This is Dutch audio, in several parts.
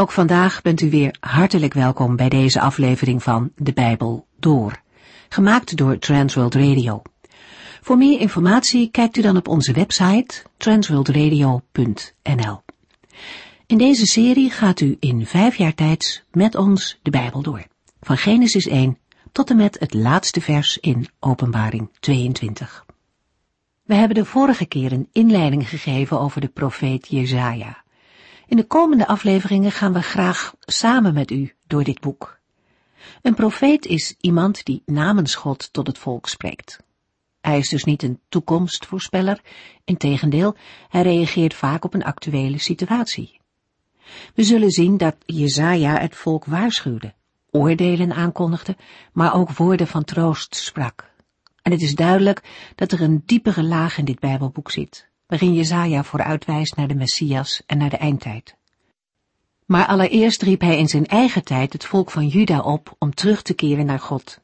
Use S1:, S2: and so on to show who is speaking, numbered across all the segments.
S1: Ook vandaag bent u weer hartelijk welkom bij deze aflevering van De Bijbel Door, gemaakt door Transworld Radio. Voor meer informatie kijkt u dan op onze website transworldradio.nl. In deze serie gaat u in vijf jaar tijd met ons de Bijbel door, van Genesis 1 tot en met het laatste vers in Openbaring 22. We hebben de vorige keer een inleiding gegeven over de profeet Jezaja. In de komende afleveringen gaan we graag samen met u door dit boek. Een profeet is iemand die namens God tot het volk spreekt. Hij is dus niet een toekomstvoorspeller, integendeel, hij reageert vaak op een actuele situatie. We zullen zien dat Jezaja het volk waarschuwde, oordelen aankondigde, maar ook woorden van troost sprak. En het is duidelijk dat er een diepere laag in dit Bijbelboek zit, waarin Jezaja vooruitwijst naar de Messias en naar de eindtijd. Maar allereerst riep hij in zijn eigen tijd het volk van Juda op om terug te keren naar God.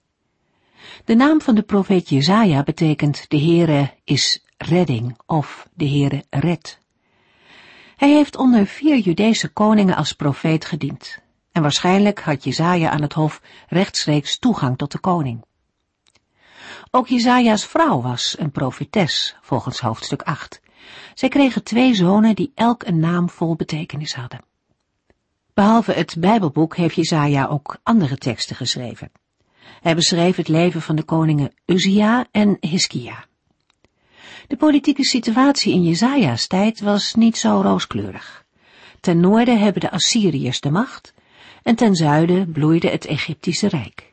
S1: De naam van de profeet Jezaja betekent de Heere is redding of de Heere red. Hij heeft onder vier Judese koningen als profeet gediend en waarschijnlijk had Jezaja aan het hof rechtstreeks toegang tot de koning. Ook Jezaja's vrouw was een profetes, volgens hoofdstuk 8. Zij kregen twee zonen die elk een naam vol betekenis hadden. Behalve het Bijbelboek heeft Jezaja ook andere teksten geschreven. Hij beschreef het leven van de koningen Uzia en Hiskia. De politieke situatie in Jezaja's tijd was niet zo rooskleurig. Ten noorden hebben de Assyriërs de macht en ten zuiden bloeide het Egyptische Rijk.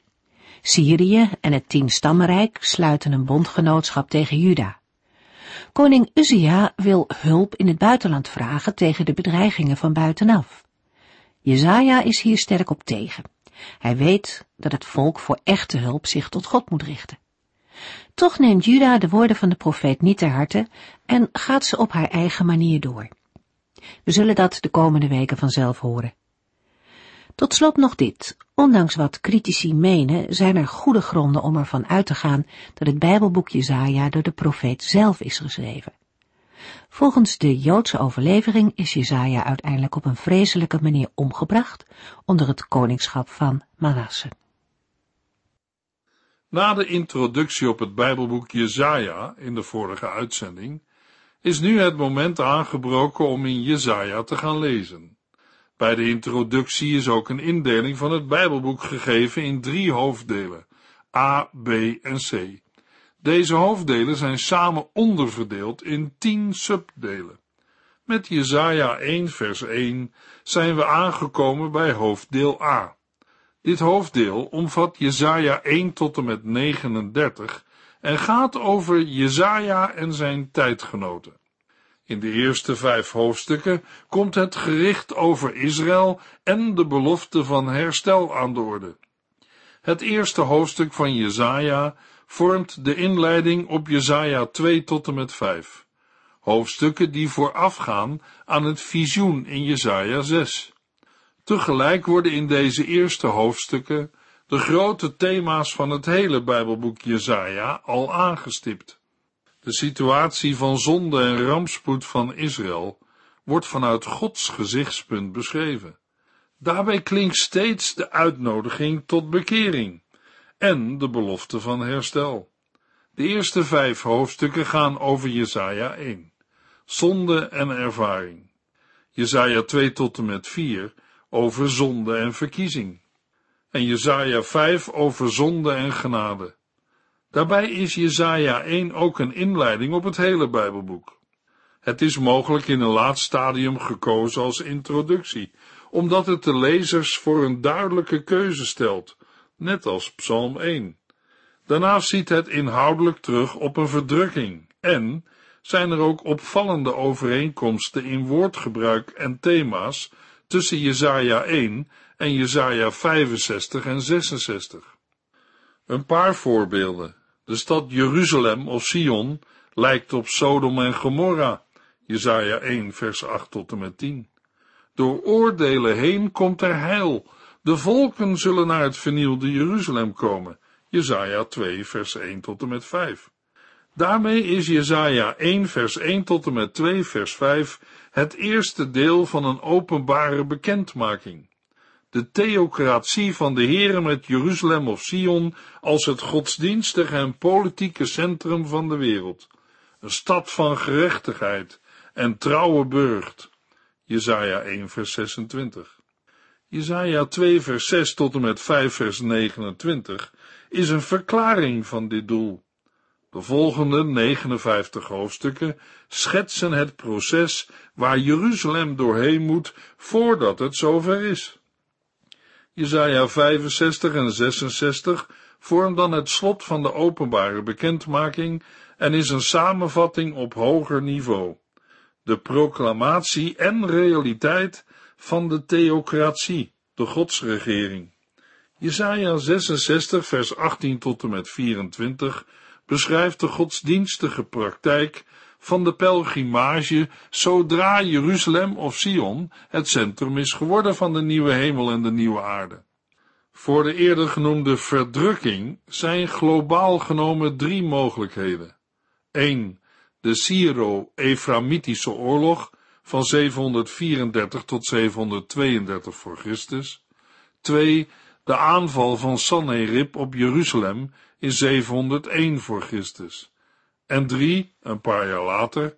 S1: Syrië en het Tienstammenrijk sluiten een bondgenootschap tegen Juda. Koning Uzia wil hulp in het buitenland vragen tegen de bedreigingen van buitenaf. Jezaja is hier sterk op tegen. Hij weet dat het volk voor echte hulp zich tot God moet richten. Toch neemt Juda de woorden van de profeet niet ter harte en gaat ze op haar eigen manier door. We zullen dat de komende weken vanzelf horen. Tot slot nog dit. Ondanks wat critici menen, zijn er goede gronden om ervan uit te gaan dat het Bijbelboek Jezaja door de profeet zelf is geschreven. Volgens de Joodse overlevering is Jezaja uiteindelijk op een vreselijke manier omgebracht onder het koningschap van Manasse.
S2: Na de introductie op het Bijbelboek Jezaja in de vorige uitzending is nu het moment aangebroken om in Jezaja te gaan lezen. Bij de introductie is ook een indeling van het Bijbelboek gegeven in drie hoofddelen, A, B en C. Deze hoofddelen zijn samen onderverdeeld in tien subdelen. Met Jesaja 1 vers 1 zijn we aangekomen bij hoofddeel A. Dit hoofddeel omvat Jesaja 1 tot en met 39 en gaat over Jesaja en zijn tijdgenoten. In de eerste vijf hoofdstukken komt het gericht over Israël en de belofte van herstel aan de orde. Het eerste hoofdstuk van Jesaja vormt de inleiding op Jesaja 2 tot en met 5, hoofdstukken die voorafgaan aan het visioen in Jesaja 6. Tegelijk worden in deze eerste hoofdstukken de grote thema's van het hele Bijbelboek Jesaja al aangestipt. De situatie van zonde en rampspoed van Israël wordt vanuit Gods gezichtspunt beschreven. Daarbij klinkt steeds de uitnodiging tot bekering en de belofte van herstel. De eerste vijf hoofdstukken gaan over Jesaja 1, zonde en ervaring. Jesaja 2 tot en met 4 over zonde en verkiezing. En Jesaja 5 over zonde en genade. Daarbij is Jesaja 1 ook een inleiding op het hele Bijbelboek. Het is mogelijk in een laat stadium gekozen als introductie, omdat het de lezers voor een duidelijke keuze stelt, net als Psalm 1. Daarnaast ziet het inhoudelijk terug op een verdrukking en zijn er ook opvallende overeenkomsten in woordgebruik en thema's tussen Jesaja 1 en Jesaja 65 en 66. Een paar voorbeelden. De stad Jeruzalem of Sion lijkt op Sodom en Gomorra, Jesaja 1 vers 8 tot en met 10. Door oordelen heen komt er heil. De volken zullen naar het vernielde Jeruzalem komen, Jesaja 2 vers 1 tot en met 5. Daarmee is Jesaja 1 vers 1 tot en met 2 vers 5 het eerste deel van een openbare bekendmaking. De theocratie van de Heere met Jeruzalem of Sion als het godsdienstige en politieke centrum van de wereld. Een stad van gerechtigheid en trouwe burcht. Jesaja 1 vers 26. Jesaja 2 vers 6 tot en met 5 vers 29 is een verklaring van dit doel. De volgende 59 hoofdstukken schetsen het proces waar Jeruzalem doorheen moet voordat het zover is. Jesaja 65 en 66 vormt dan het slot van de openbare bekendmaking en is een samenvatting op hoger niveau. De proclamatie en realiteit van de theocratie, de godsregering. Jesaja 66 vers 18 tot en met 24 beschrijft de godsdienstige praktijk van de pelgrimage zodra Jeruzalem of Sion het centrum is geworden van de nieuwe hemel en de nieuwe aarde. Voor de eerder genoemde verdrukking zijn globaal genomen drie mogelijkheden. 1. De Syro-Eframitische oorlog van 734 tot 732 voor Christus. 2. De aanval van Sanherib op Jeruzalem in 701 voor Christus. En 3. Een paar jaar later,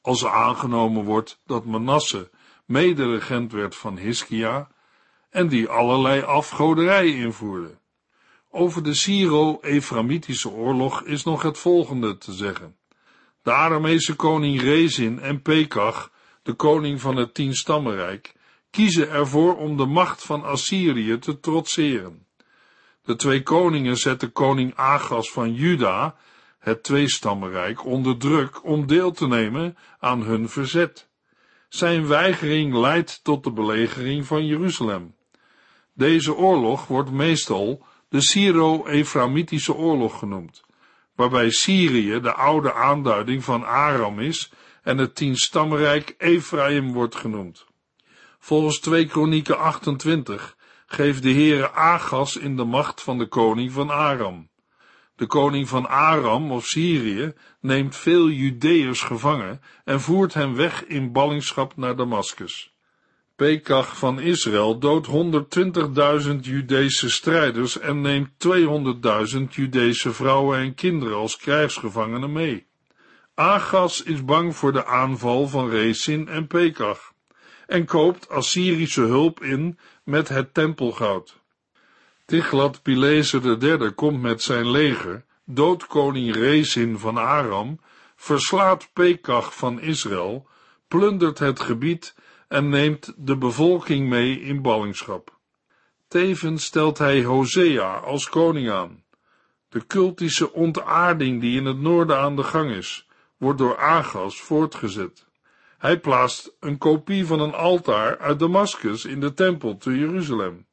S2: als aangenomen wordt dat Manasse mederegent werd van Hiskia en die allerlei afgoderij invoerde. Over de Syro-Eframitische oorlog is nog het volgende te zeggen. De Aramese koning Rezin en Pekach de koning van het tienstammenrijk, kiezen ervoor om de macht van Assyrië te trotseren. De twee koningen zetten koning Agas van Juda, het tweestammenrijk, onder druk om deel te nemen aan hun verzet. Zijn weigering leidt tot de belegering van Jeruzalem. Deze oorlog wordt meestal de Syro-Eframitische oorlog genoemd, waarbij Syrië de oude aanduiding van Aram is en het tienstammenrijk Ephraim wordt genoemd. Volgens 2 Kronieken 28 geeft de Heere Agas in de macht van de koning van Aram. De koning van Aram of Syrië neemt veel Judeërs gevangen en voert hen weg in ballingschap naar Damaskus. Pekach van Israël doodt 120.000 Judese strijders en neemt 200.000 Judese vrouwen en kinderen als krijgsgevangenen mee. Agas is bang voor de aanval van Rezin en Pekach en koopt Assyrische hulp in met het tempelgoud. Tiglat-Pileser III komt met zijn leger, doodt koning Rezin van Aram, verslaat Pekach van Israël, plundert het gebied en neemt de bevolking mee in ballingschap. Tevens stelt hij Hosea als koning aan. De cultische ontaarding die in het noorden aan de gang is, wordt door Agas voortgezet. Hij plaatst een kopie van een altaar uit Damascus in de tempel te Jeruzalem.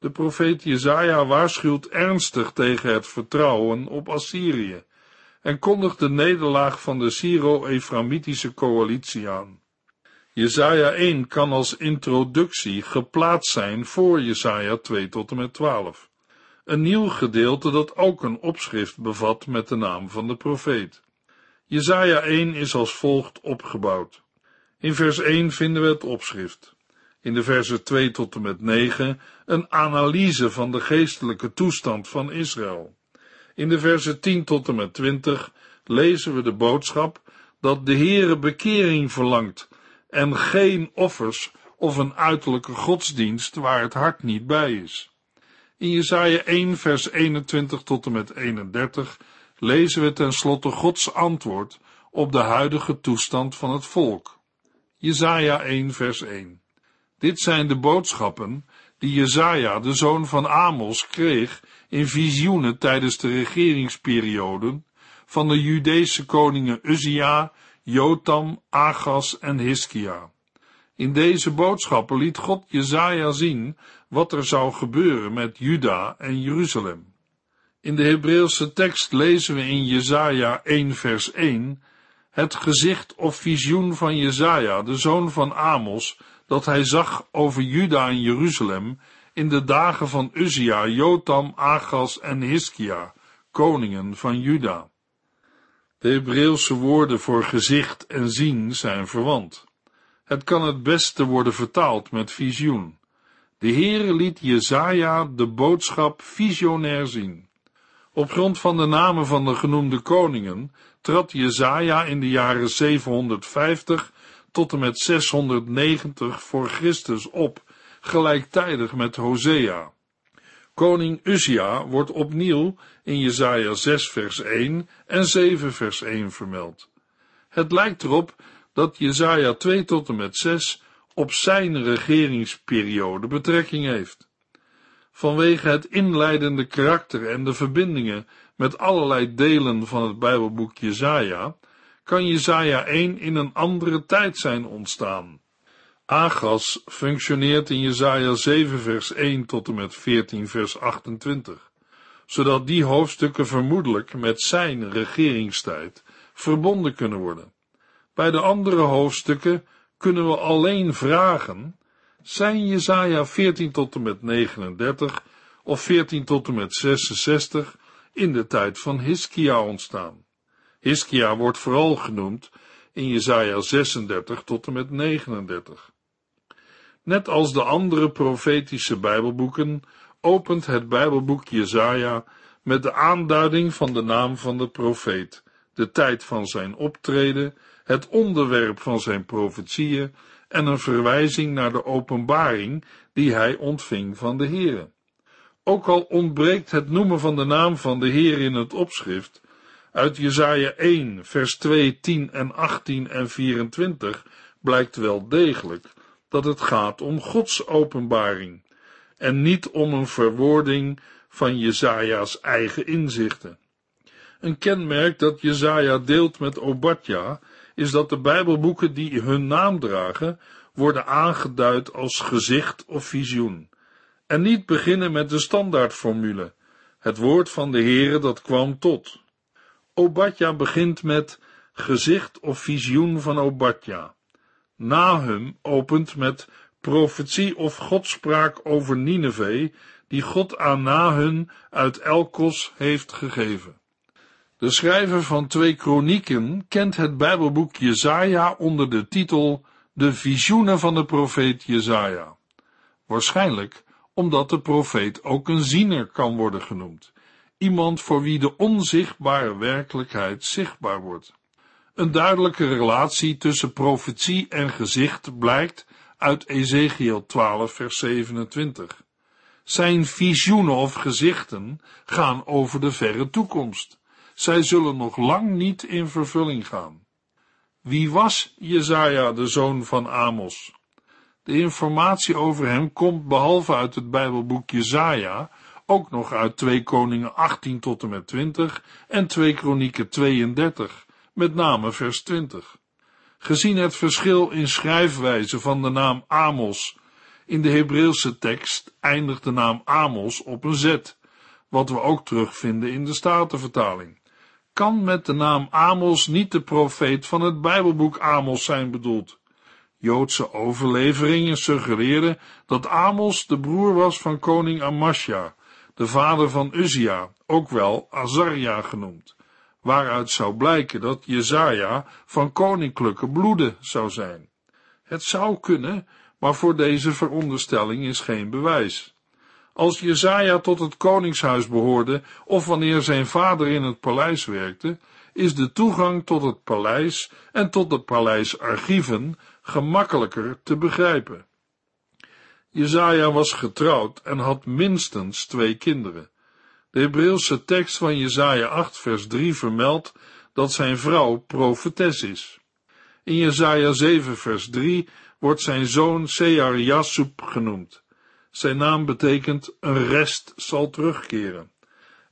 S2: De profeet Jezaja waarschuwt ernstig tegen het vertrouwen op Assyrië en kondigt de nederlaag van de Syro-Eframitische coalitie aan. Jezaja 1 kan als introductie geplaatst zijn voor Jezaja 2 tot en met 12. Een nieuw gedeelte dat ook een opschrift bevat met de naam van de profeet. Jesaja 1 is als volgt opgebouwd. In vers 1 vinden we het opschrift. In de versen 2 tot en met 9 een analyse van de geestelijke toestand van Israël. In de versen 10 tot en met 20 lezen we de boodschap dat de Heere bekering verlangt en geen offers of een uiterlijke godsdienst waar het hart niet bij is. In Jesaja 1 vers 21 tot en met 31 lezen we tenslotte Gods antwoord op de huidige toestand van het volk. Jezaja 1 vers 1 Dit zijn de boodschappen die Jezaja, de zoon van Amos, kreeg in visioenen tijdens de regeringsperioden van de Judese koningen Uzia, Jotam, Agas en Hiskia. In deze boodschappen liet God Jezaja zien wat er zou gebeuren met Juda en Jeruzalem. In de Hebreeuwse tekst lezen we in Jesaja 1 vers 1 het gezicht of visioen van Jesaja, de zoon van Amos, dat hij zag over Juda en Jeruzalem in de dagen van Uzia, Jotam, Agas en Hiskia, koningen van Juda. De Hebreeuwse woorden voor gezicht en zien zijn verwant. Het kan het beste worden vertaald met visioen. De Heere liet Jezaja de boodschap visionair zien. Op grond van de namen van de genoemde koningen trad Jezaja in de jaren 750 tot en met 690 voor Christus op, gelijktijdig met Hosea. Koning Uzia wordt opnieuw in Jesaja 6 vers 1 en 7 vers 1 vermeld. Het lijkt erop dat Jesaja 2 tot en met 6 op zijn regeringsperiode betrekking heeft. Vanwege het inleidende karakter en de verbindingen met allerlei delen van het Bijbelboek Jesaja, kan Jesaja 1 in een andere tijd zijn ontstaan. Agas functioneert in Jesaja 7 vers 1 tot en met 14 vers 28, zodat die hoofdstukken vermoedelijk met zijn regeringstijd verbonden kunnen worden. Bij de andere hoofdstukken kunnen we alleen vragen, zijn Jesaja 14 tot en met 39 of 14 tot en met 66 in de tijd van Hiskia ontstaan? Hiskia wordt vooral genoemd in Jesaja 36 tot en met 39. Net als de andere profetische Bijbelboeken opent het Bijbelboek Jesaja met de aanduiding van de naam van de profeet, de tijd van zijn optreden, het onderwerp van zijn profetieën en een verwijzing naar de openbaring die hij ontving van de Heere. Ook al ontbreekt het noemen van de naam van de Heer in het opschrift, uit Jesaja 1, vers 2, 10 en 18 en 24 blijkt wel degelijk dat het gaat om Gods openbaring en niet om een verwoording van Jesaja's eigen inzichten. Een kenmerk dat Jesaja deelt met Obadja is dat de Bijbelboeken die hun naam dragen worden aangeduid als gezicht of visioen en niet beginnen met de standaardformule, het woord van de Heere dat kwam tot. Obadja begint met gezicht of visioen van Obadja. Nahum opent met profetie of godspraak over Nineveh, die God aan Nahum uit Elkos heeft gegeven. De schrijver van twee kronieken kent het Bijbelboek Jezaja onder de titel De visioenen van de profeet Jezaja. Waarschijnlijk omdat de profeet ook een ziener kan worden genoemd, iemand voor wie de onzichtbare werkelijkheid zichtbaar wordt. Een duidelijke relatie tussen profetie en gezicht blijkt uit Ezekiel 12 vers 27. Zijn visioenen of gezichten gaan over de verre toekomst. Zij zullen nog lang niet in vervulling gaan. Wie was Jezaja, de zoon van Amos? De informatie over hem komt behalve uit het Bijbelboek Jezaja ook nog uit 2 Koningen 18 tot en met 20 en 2 Kronieken 32, met name vers 20. Gezien het verschil in schrijfwijze van de naam Amos, in de Hebreeuwse tekst eindigt de naam Amos op een z, wat we ook terugvinden in de Statenvertaling. Kan met de naam Amos niet de profeet van het Bijbelboek Amos zijn bedoeld? Joodse overleveringen suggereren dat Amos de broer was van koning Amasja, de vader van Uzia, ook wel Azaria genoemd, waaruit zou blijken dat Jezaja van koninklijke bloede zou zijn. Het zou kunnen, maar voor deze veronderstelling is geen bewijs. Als Jezaja tot het koningshuis behoorde, of wanneer zijn vader in het paleis werkte, is de toegang tot het paleis en tot de paleisarchieven gemakkelijker te begrijpen. Jezaja was getrouwd en had minstens twee kinderen. De Hebreeuwse tekst van Jezaja 8 vers 3 vermeldt dat zijn vrouw profetes is. In Jezaja 7 vers 3 wordt zijn zoon Sear Jasub genoemd. Zijn naam betekent een rest zal terugkeren.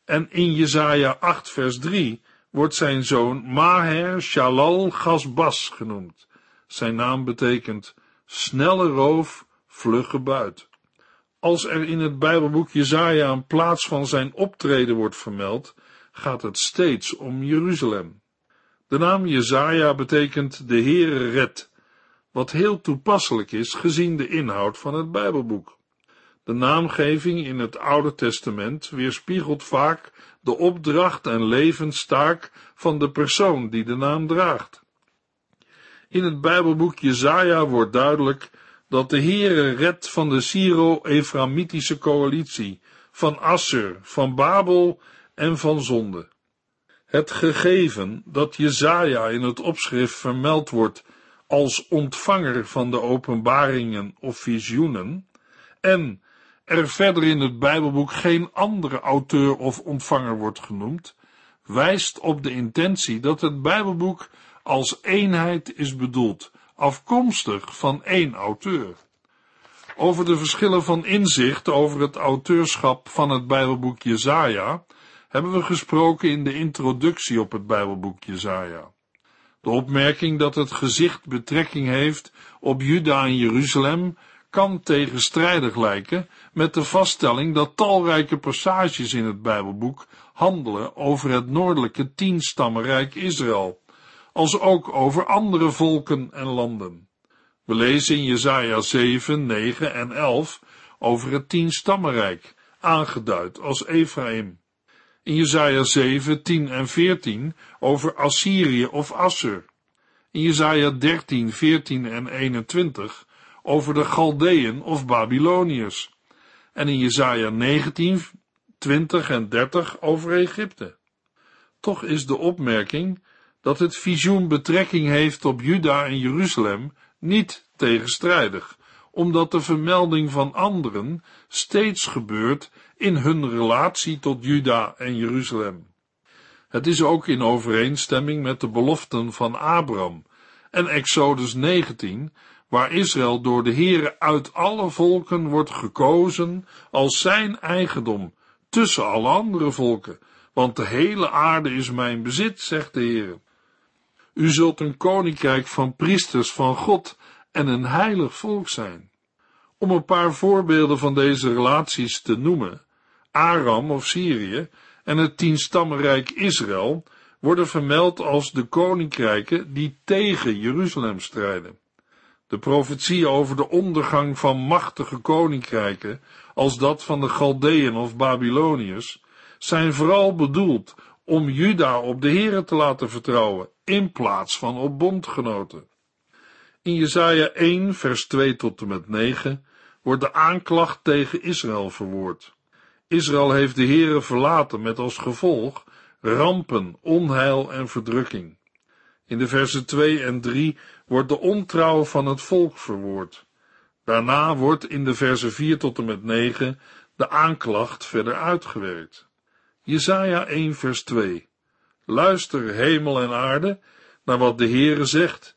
S2: En in Jezaja 8 vers 3 wordt zijn zoon Maher Shalal Gasbas genoemd. Zijn naam betekent snelle roof, vlugge buit. Als er in het Bijbelboek Jezaja een plaats van zijn optreden wordt vermeld, gaat het steeds om Jeruzalem. De naam Jezaja betekent de Heere red, wat heel toepasselijk is gezien de inhoud van het Bijbelboek. De naamgeving in het Oude Testament weerspiegelt vaak de opdracht en levenstaak van de persoon die de naam draagt. In het Bijbelboek Jezaja wordt duidelijk dat de Heere redt van de Syro-Eframitische coalitie, van Assur, van Babel en van zonde. Het gegeven dat Jezaja in het opschrift vermeld wordt als ontvanger van de openbaringen of visioenen en er verder in het Bijbelboek geen andere auteur of ontvanger wordt genoemd, wijst op de intentie dat het Bijbelboek als eenheid is bedoeld, afkomstig van één auteur. Over de verschillen van inzicht over het auteurschap van het Bijbelboek Jezaja hebben we gesproken in de introductie op het Bijbelboek Jezaja. De opmerking dat het gezicht betrekking heeft op Juda en Jeruzalem kan tegenstrijdig lijken met de vaststelling dat talrijke passages in het Bijbelboek handelen over het noordelijke tienstammenrijk Israël, als ook over andere volken en landen. We lezen in Jesaja 7, 9 en 11 over het tienstammenrijk, aangeduid als Ephraim. In Jesaja 7, 10 en 14 over Assyrië of Assur. In Jesaja 13, 14 en 21 over de Galdeën of Babyloniërs. En in Jesaja 19, 20 en 30 over Egypte. Toch is de opmerking dat het visioen betrekking heeft op Juda en Jeruzalem niet tegenstrijdig, omdat de vermelding van anderen steeds gebeurt in hun relatie tot Juda en Jeruzalem. Het is ook in overeenstemming met de beloften van Abraham en Exodus 19, waar Israël door de Heere uit alle volken wordt gekozen als zijn eigendom tussen alle andere volken, want de hele aarde is mijn bezit, zegt de Heere. U zult een koninkrijk van priesters van God en een heilig volk zijn. Om een paar voorbeelden van deze relaties te noemen, Aram of Syrië en het tienstammenrijk Israël worden vermeld als de koninkrijken die tegen Jeruzalem strijden. De profetie over de ondergang van machtige koninkrijken, als dat van de Galdeën of Babyloniërs, zijn vooral bedoeld om Juda op de Here te laten vertrouwen, in plaats van op bondgenoten. In Jesaja 1, vers 2 tot en met 9 wordt de aanklacht tegen Israël verwoord. Israël heeft de Here verlaten met als gevolg rampen, onheil en verdrukking. In de versen 2 en 3 wordt de ontrouw van het volk verwoord. Daarna wordt in de versen 4 tot en met 9 de aanklacht verder uitgewerkt. Jesaja 1 vers 2 Luister, hemel en aarde, naar wat de Heere zegt.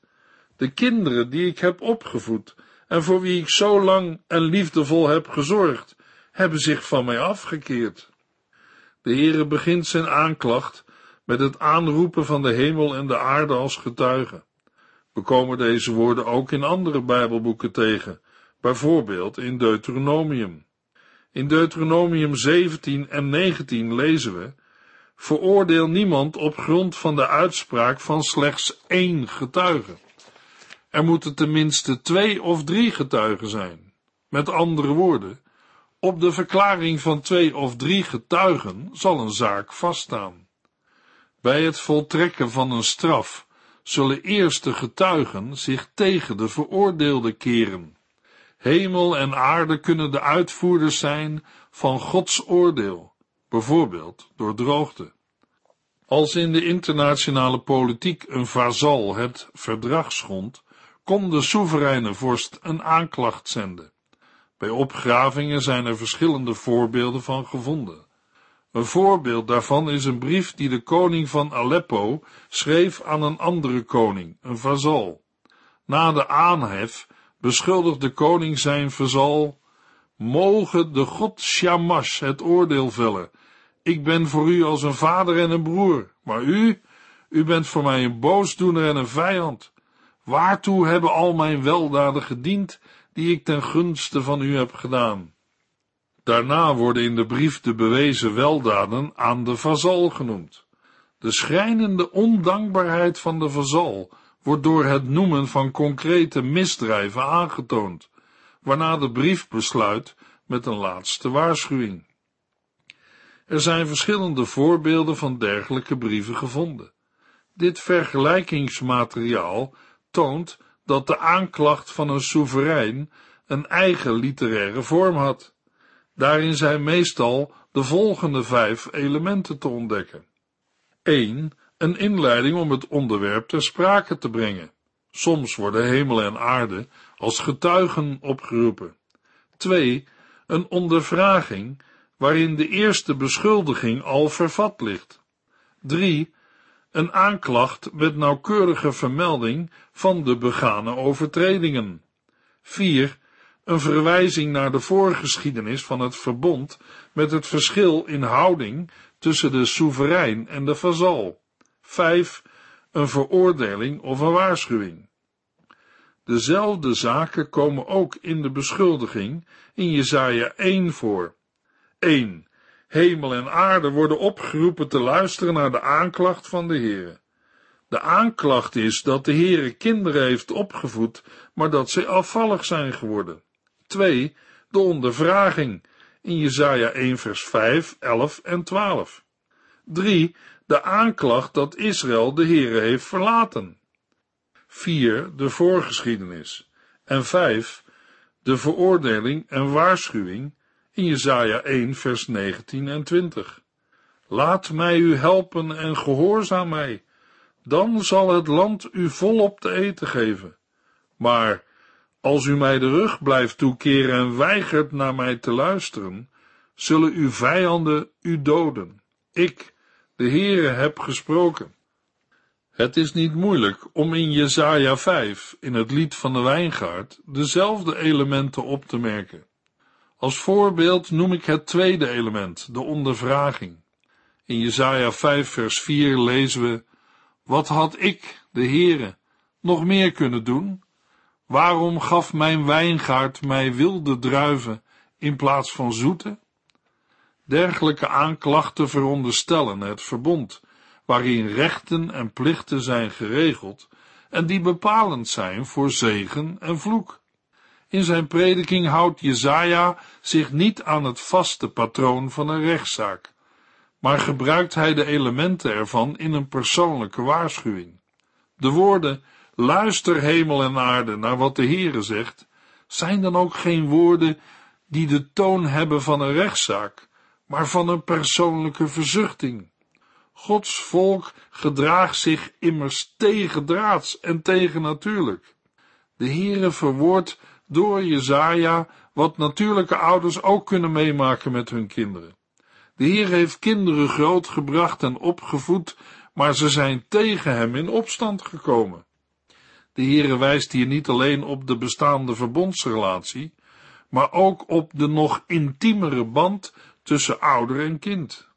S2: De kinderen die ik heb opgevoed en voor wie ik zo lang en liefdevol heb gezorgd, hebben zich van mij afgekeerd. De Heere begint zijn aanklacht met het aanroepen van de hemel en de aarde als getuigen. We komen deze woorden ook in andere Bijbelboeken tegen, bijvoorbeeld in Deuteronomium. In Deuteronomium 17 en 19 lezen we: Veroordeel niemand op grond van de uitspraak van slechts één getuige. Er moeten tenminste twee of drie getuigen zijn. Met andere woorden, op de verklaring van twee of drie getuigen zal een zaak vaststaan. Bij het voltrekken van een straf zullen eerst de getuigen zich tegen de veroordeelde keren. Hemel en aarde kunnen de uitvoerders zijn van Gods oordeel, bijvoorbeeld door droogte. Als in de internationale politiek een vazal het verdrag schond, kon de soevereine vorst een aanklacht zenden. Bij opgravingen zijn er verschillende voorbeelden van gevonden. Een voorbeeld daarvan is een brief die de koning van Aleppo schreef aan een andere koning, een vazal. Na de aanhef beschuldigt de koning zijn vazal, mogen de god Shamash het oordeel vellen. Ik ben voor u als een vader en een broer, maar u, u bent voor mij een boosdoener en een vijand. Waartoe hebben al mijn weldaden gediend, die ik ten gunste van u heb gedaan? Daarna worden in de brief de bewezen weldaden aan de vazal genoemd. De schrijnende ondankbaarheid van de vazal wordt door het noemen van concrete misdrijven aangetoond, waarna de brief besluit met een laatste waarschuwing. Er zijn verschillende voorbeelden van dergelijke brieven gevonden. Dit vergelijkingsmateriaal toont dat de aanklacht van een soeverein een eigen literaire vorm had. Daarin zijn meestal de volgende vijf elementen te ontdekken. 1. Een inleiding om het onderwerp ter sprake te brengen. Soms worden hemel en aarde als getuigen opgeroepen. 2. Een ondervraging waarin de eerste beschuldiging al vervat ligt. 3. Een aanklacht met nauwkeurige vermelding van de begane overtredingen. 4. Een verwijzing naar de voorgeschiedenis van het verbond met het verschil in houding tussen de soeverein en de vazal. 5. Een veroordeling of een waarschuwing. Dezelfde zaken komen ook in de beschuldiging in Jesaja 1 voor. 1. Hemel en aarde worden opgeroepen te luisteren naar de aanklacht van de Heere. De aanklacht is dat de Heere kinderen heeft opgevoed, maar dat ze afvallig zijn geworden. 2. De ondervraging in Jesaja 1 vers 5, 11 en 12. 3. De aanklacht dat Israël de Heere heeft verlaten. 4. De voorgeschiedenis. En 5. De veroordeling en waarschuwing in Jesaja 1 vers 19 en 20. Laat mij u helpen en gehoorzaam mij, dan zal het land u volop te eten geven. Maar als u mij de rug blijft toekeren en weigert naar mij te luisteren, zullen uw vijanden u doden. Ik, de Heere, heb gesproken. Het is niet moeilijk om in Jesaja 5, in het lied van de wijngaard, dezelfde elementen op te merken. Als voorbeeld noem ik het tweede element, de ondervraging. In Jesaja 5 vers 4 lezen we, Wat had ik, de Heere, nog meer kunnen doen? Waarom gaf mijn wijngaard mij wilde druiven in plaats van zoete? Dergelijke aanklachten veronderstellen het verbond, waarin rechten en plichten zijn geregeld en die bepalend zijn voor zegen en vloek. In zijn prediking houdt Jezaja zich niet aan het vaste patroon van een rechtszaak, maar gebruikt hij de elementen ervan in een persoonlijke waarschuwing. De woorden, luister hemel en aarde naar wat de Heere zegt, zijn dan ook geen woorden die de toon hebben van een rechtszaak, maar van een persoonlijke verzuchting. Gods volk gedraagt zich immers tegendraads en tegennatuurlijk. De Heere verwoordt door Jezaja wat natuurlijke ouders ook kunnen meemaken met hun kinderen. De Heer heeft kinderen grootgebracht en opgevoed, maar ze zijn tegen hem in opstand gekomen. De Heere wijst hier niet alleen op de bestaande verbondsrelatie, maar ook op de nog intiemere band tussen ouder en kind.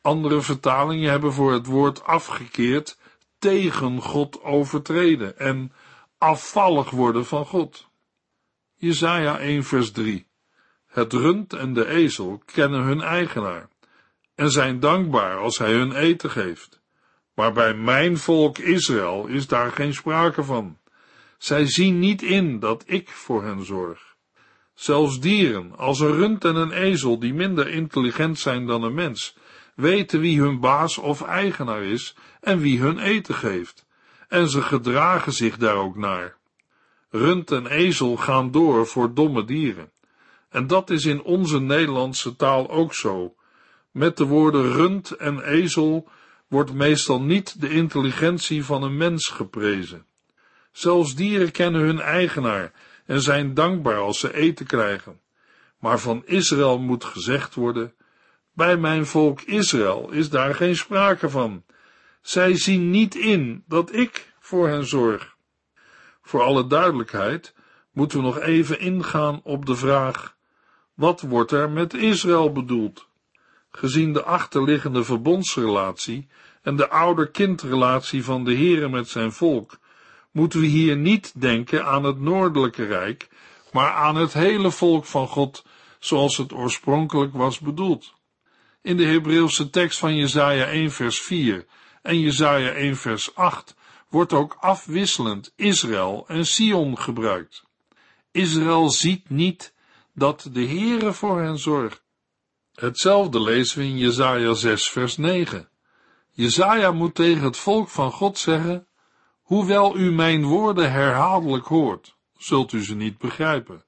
S2: Andere vertalingen hebben voor het woord afgekeerd tegen God overtreden en afvallig worden van God. Jesaja 1 vers 3 Het rund en de ezel kennen hun eigenaar en zijn dankbaar als hij hun eten geeft. Maar bij mijn volk Israël is daar geen sprake van. Zij zien niet in dat ik voor hen zorg. Zelfs dieren, als een rund en een ezel, die minder intelligent zijn dan een mens, weten wie hun baas of eigenaar is en wie hun eten geeft, en ze gedragen zich daar ook naar. Rund en ezel gaan door voor domme dieren. En dat is in onze Nederlandse taal ook zo. Met de woorden rund en ezel wordt meestal niet de intelligentie van een mens geprezen. Zelfs dieren kennen hun eigenaar en zijn dankbaar als ze eten krijgen. Maar van Israël moet gezegd worden: bij mijn volk Israël is daar geen sprake van. Zij zien niet in dat ik voor hen zorg. Voor alle duidelijkheid moeten we nog even ingaan op de vraag: wat wordt er met Israël bedoeld? Gezien de achterliggende verbondsrelatie en de ouder-kindrelatie van de Heere met zijn volk, moeten we hier niet denken aan het noordelijke rijk, maar aan het hele volk van God, zoals het oorspronkelijk was bedoeld. In de Hebreeuwse tekst van Jesaja 1 vers 4 en Jesaja 1 vers 8 wordt ook afwisselend Israël en Sion gebruikt. Israël ziet niet dat de Heere voor hen zorgt. Hetzelfde lezen we in Jesaja 6 vers 9. Jesaja moet tegen het volk van God zeggen, hoewel u mijn woorden herhaaldelijk hoort, zult u ze niet begrijpen.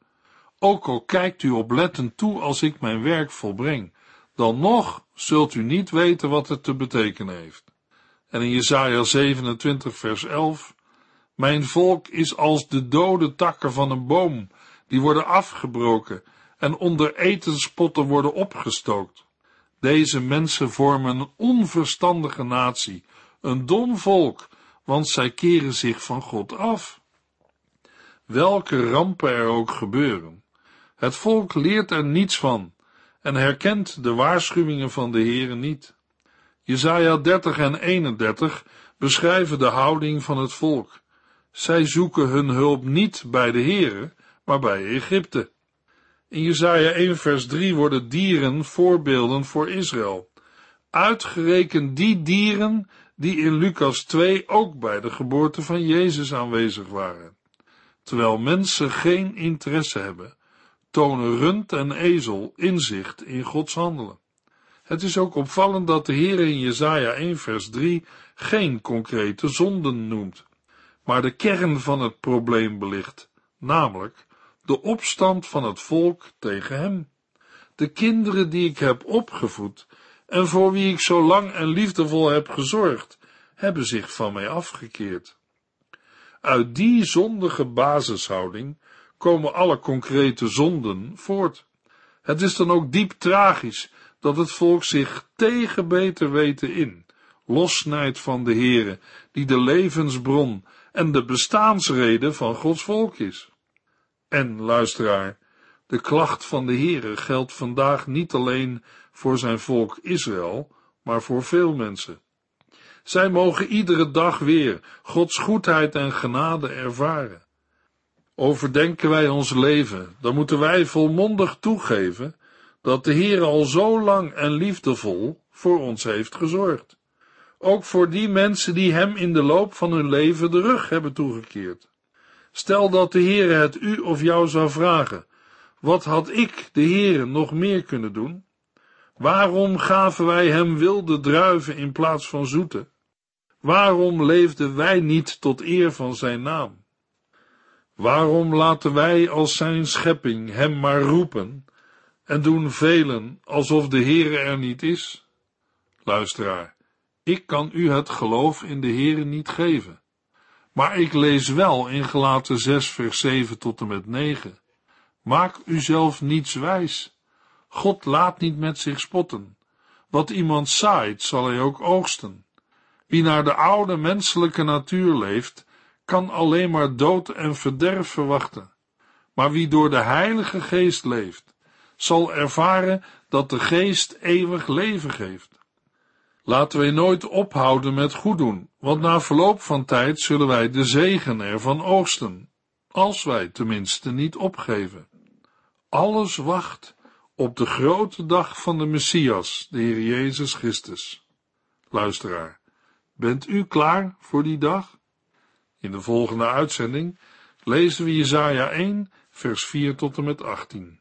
S2: Ook al kijkt u oplettend toe als ik mijn werk volbreng, dan nog zult u niet weten wat het te betekenen heeft. En in Jesaja 27 vers 11, mijn volk is als de dode takken van een boom, die worden afgebroken en onder etenspotten worden opgestookt. Deze mensen vormen een onverstandige natie, een dom volk, want zij keren zich van God af. Welke rampen er ook gebeuren, het volk leert er niets van en herkent de waarschuwingen van de Heere niet. Jesaja 30 en 31 beschrijven de houding van het volk. Zij zoeken hun hulp niet bij de Heere, maar bij Egypte. In Jesaja 1 vers 3 worden dieren voorbeelden voor Israël. Uitgerekend die dieren die in Lucas 2 ook bij de geboorte van Jezus aanwezig waren. Terwijl mensen geen interesse hebben, tonen rund en ezel inzicht in Gods handelen. Het is ook opvallend dat de Heer in Jesaja 1 vers 3 geen concrete zonden noemt, maar de kern van het probleem belicht, namelijk de opstand van het volk tegen hem. De kinderen die ik heb opgevoed en voor wie ik zo lang en liefdevol heb gezorgd, hebben zich van mij afgekeerd. Uit die zondige basishouding komen alle concrete zonden voort. Het is dan ook diep tragisch dat het volk zich tegen beter weten in lossnijdt van de Heere, die de levensbron en de bestaansrede van Gods volk is. En, luisteraar, de klacht van de Heere geldt vandaag niet alleen voor zijn volk Israël, maar voor veel mensen. Zij mogen iedere dag weer Gods goedheid en genade ervaren. Overdenken wij ons leven, dan moeten wij volmondig toegeven dat de Heer al zo lang en liefdevol voor ons heeft gezorgd. Ook voor die mensen die Hem in de loop van hun leven de rug hebben toegekeerd. Stel dat de Heer het u of jou zou vragen, wat had ik, de Heer, nog meer kunnen doen? Waarom gaven wij Hem wilde druiven in plaats van zoete? Waarom leefden wij niet tot eer van Zijn naam? Waarom laten wij als zijn schepping hem maar roepen en doen velen alsof de Heere er niet is? Luisteraar, ik kan u het geloof in de Heere niet geven, maar ik lees wel in Gelaten 6 vers 7 tot en met 9. Maak uzelf niets wijs. God laat niet met zich spotten. Wat iemand zaait, zal hij ook oogsten. Wie naar de oude menselijke natuur leeft, kan alleen maar dood en verderf verwachten. Maar wie door de Heilige Geest leeft, zal ervaren dat de Geest eeuwig leven geeft. Laten wij nooit ophouden met goed doen, want na verloop van tijd zullen wij de zegen ervan oogsten, als wij tenminste niet opgeven. Alles wacht op de grote dag van de Messias, de Heer Jezus Christus. Luisteraar, bent u klaar voor die dag? In de volgende uitzending lezen we Jesaja 1, vers 4 tot en met 18.